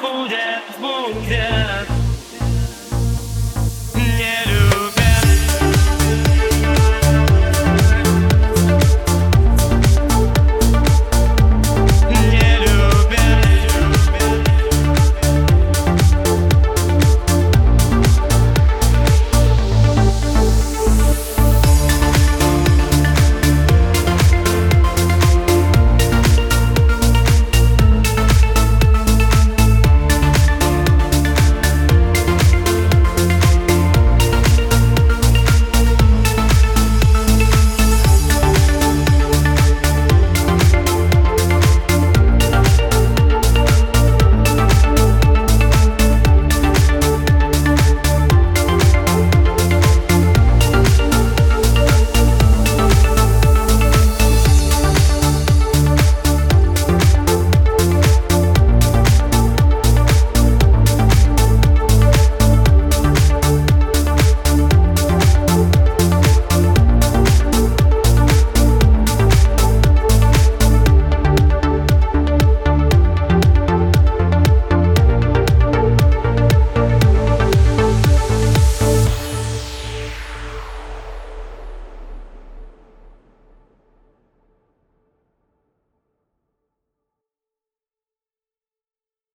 不见，不见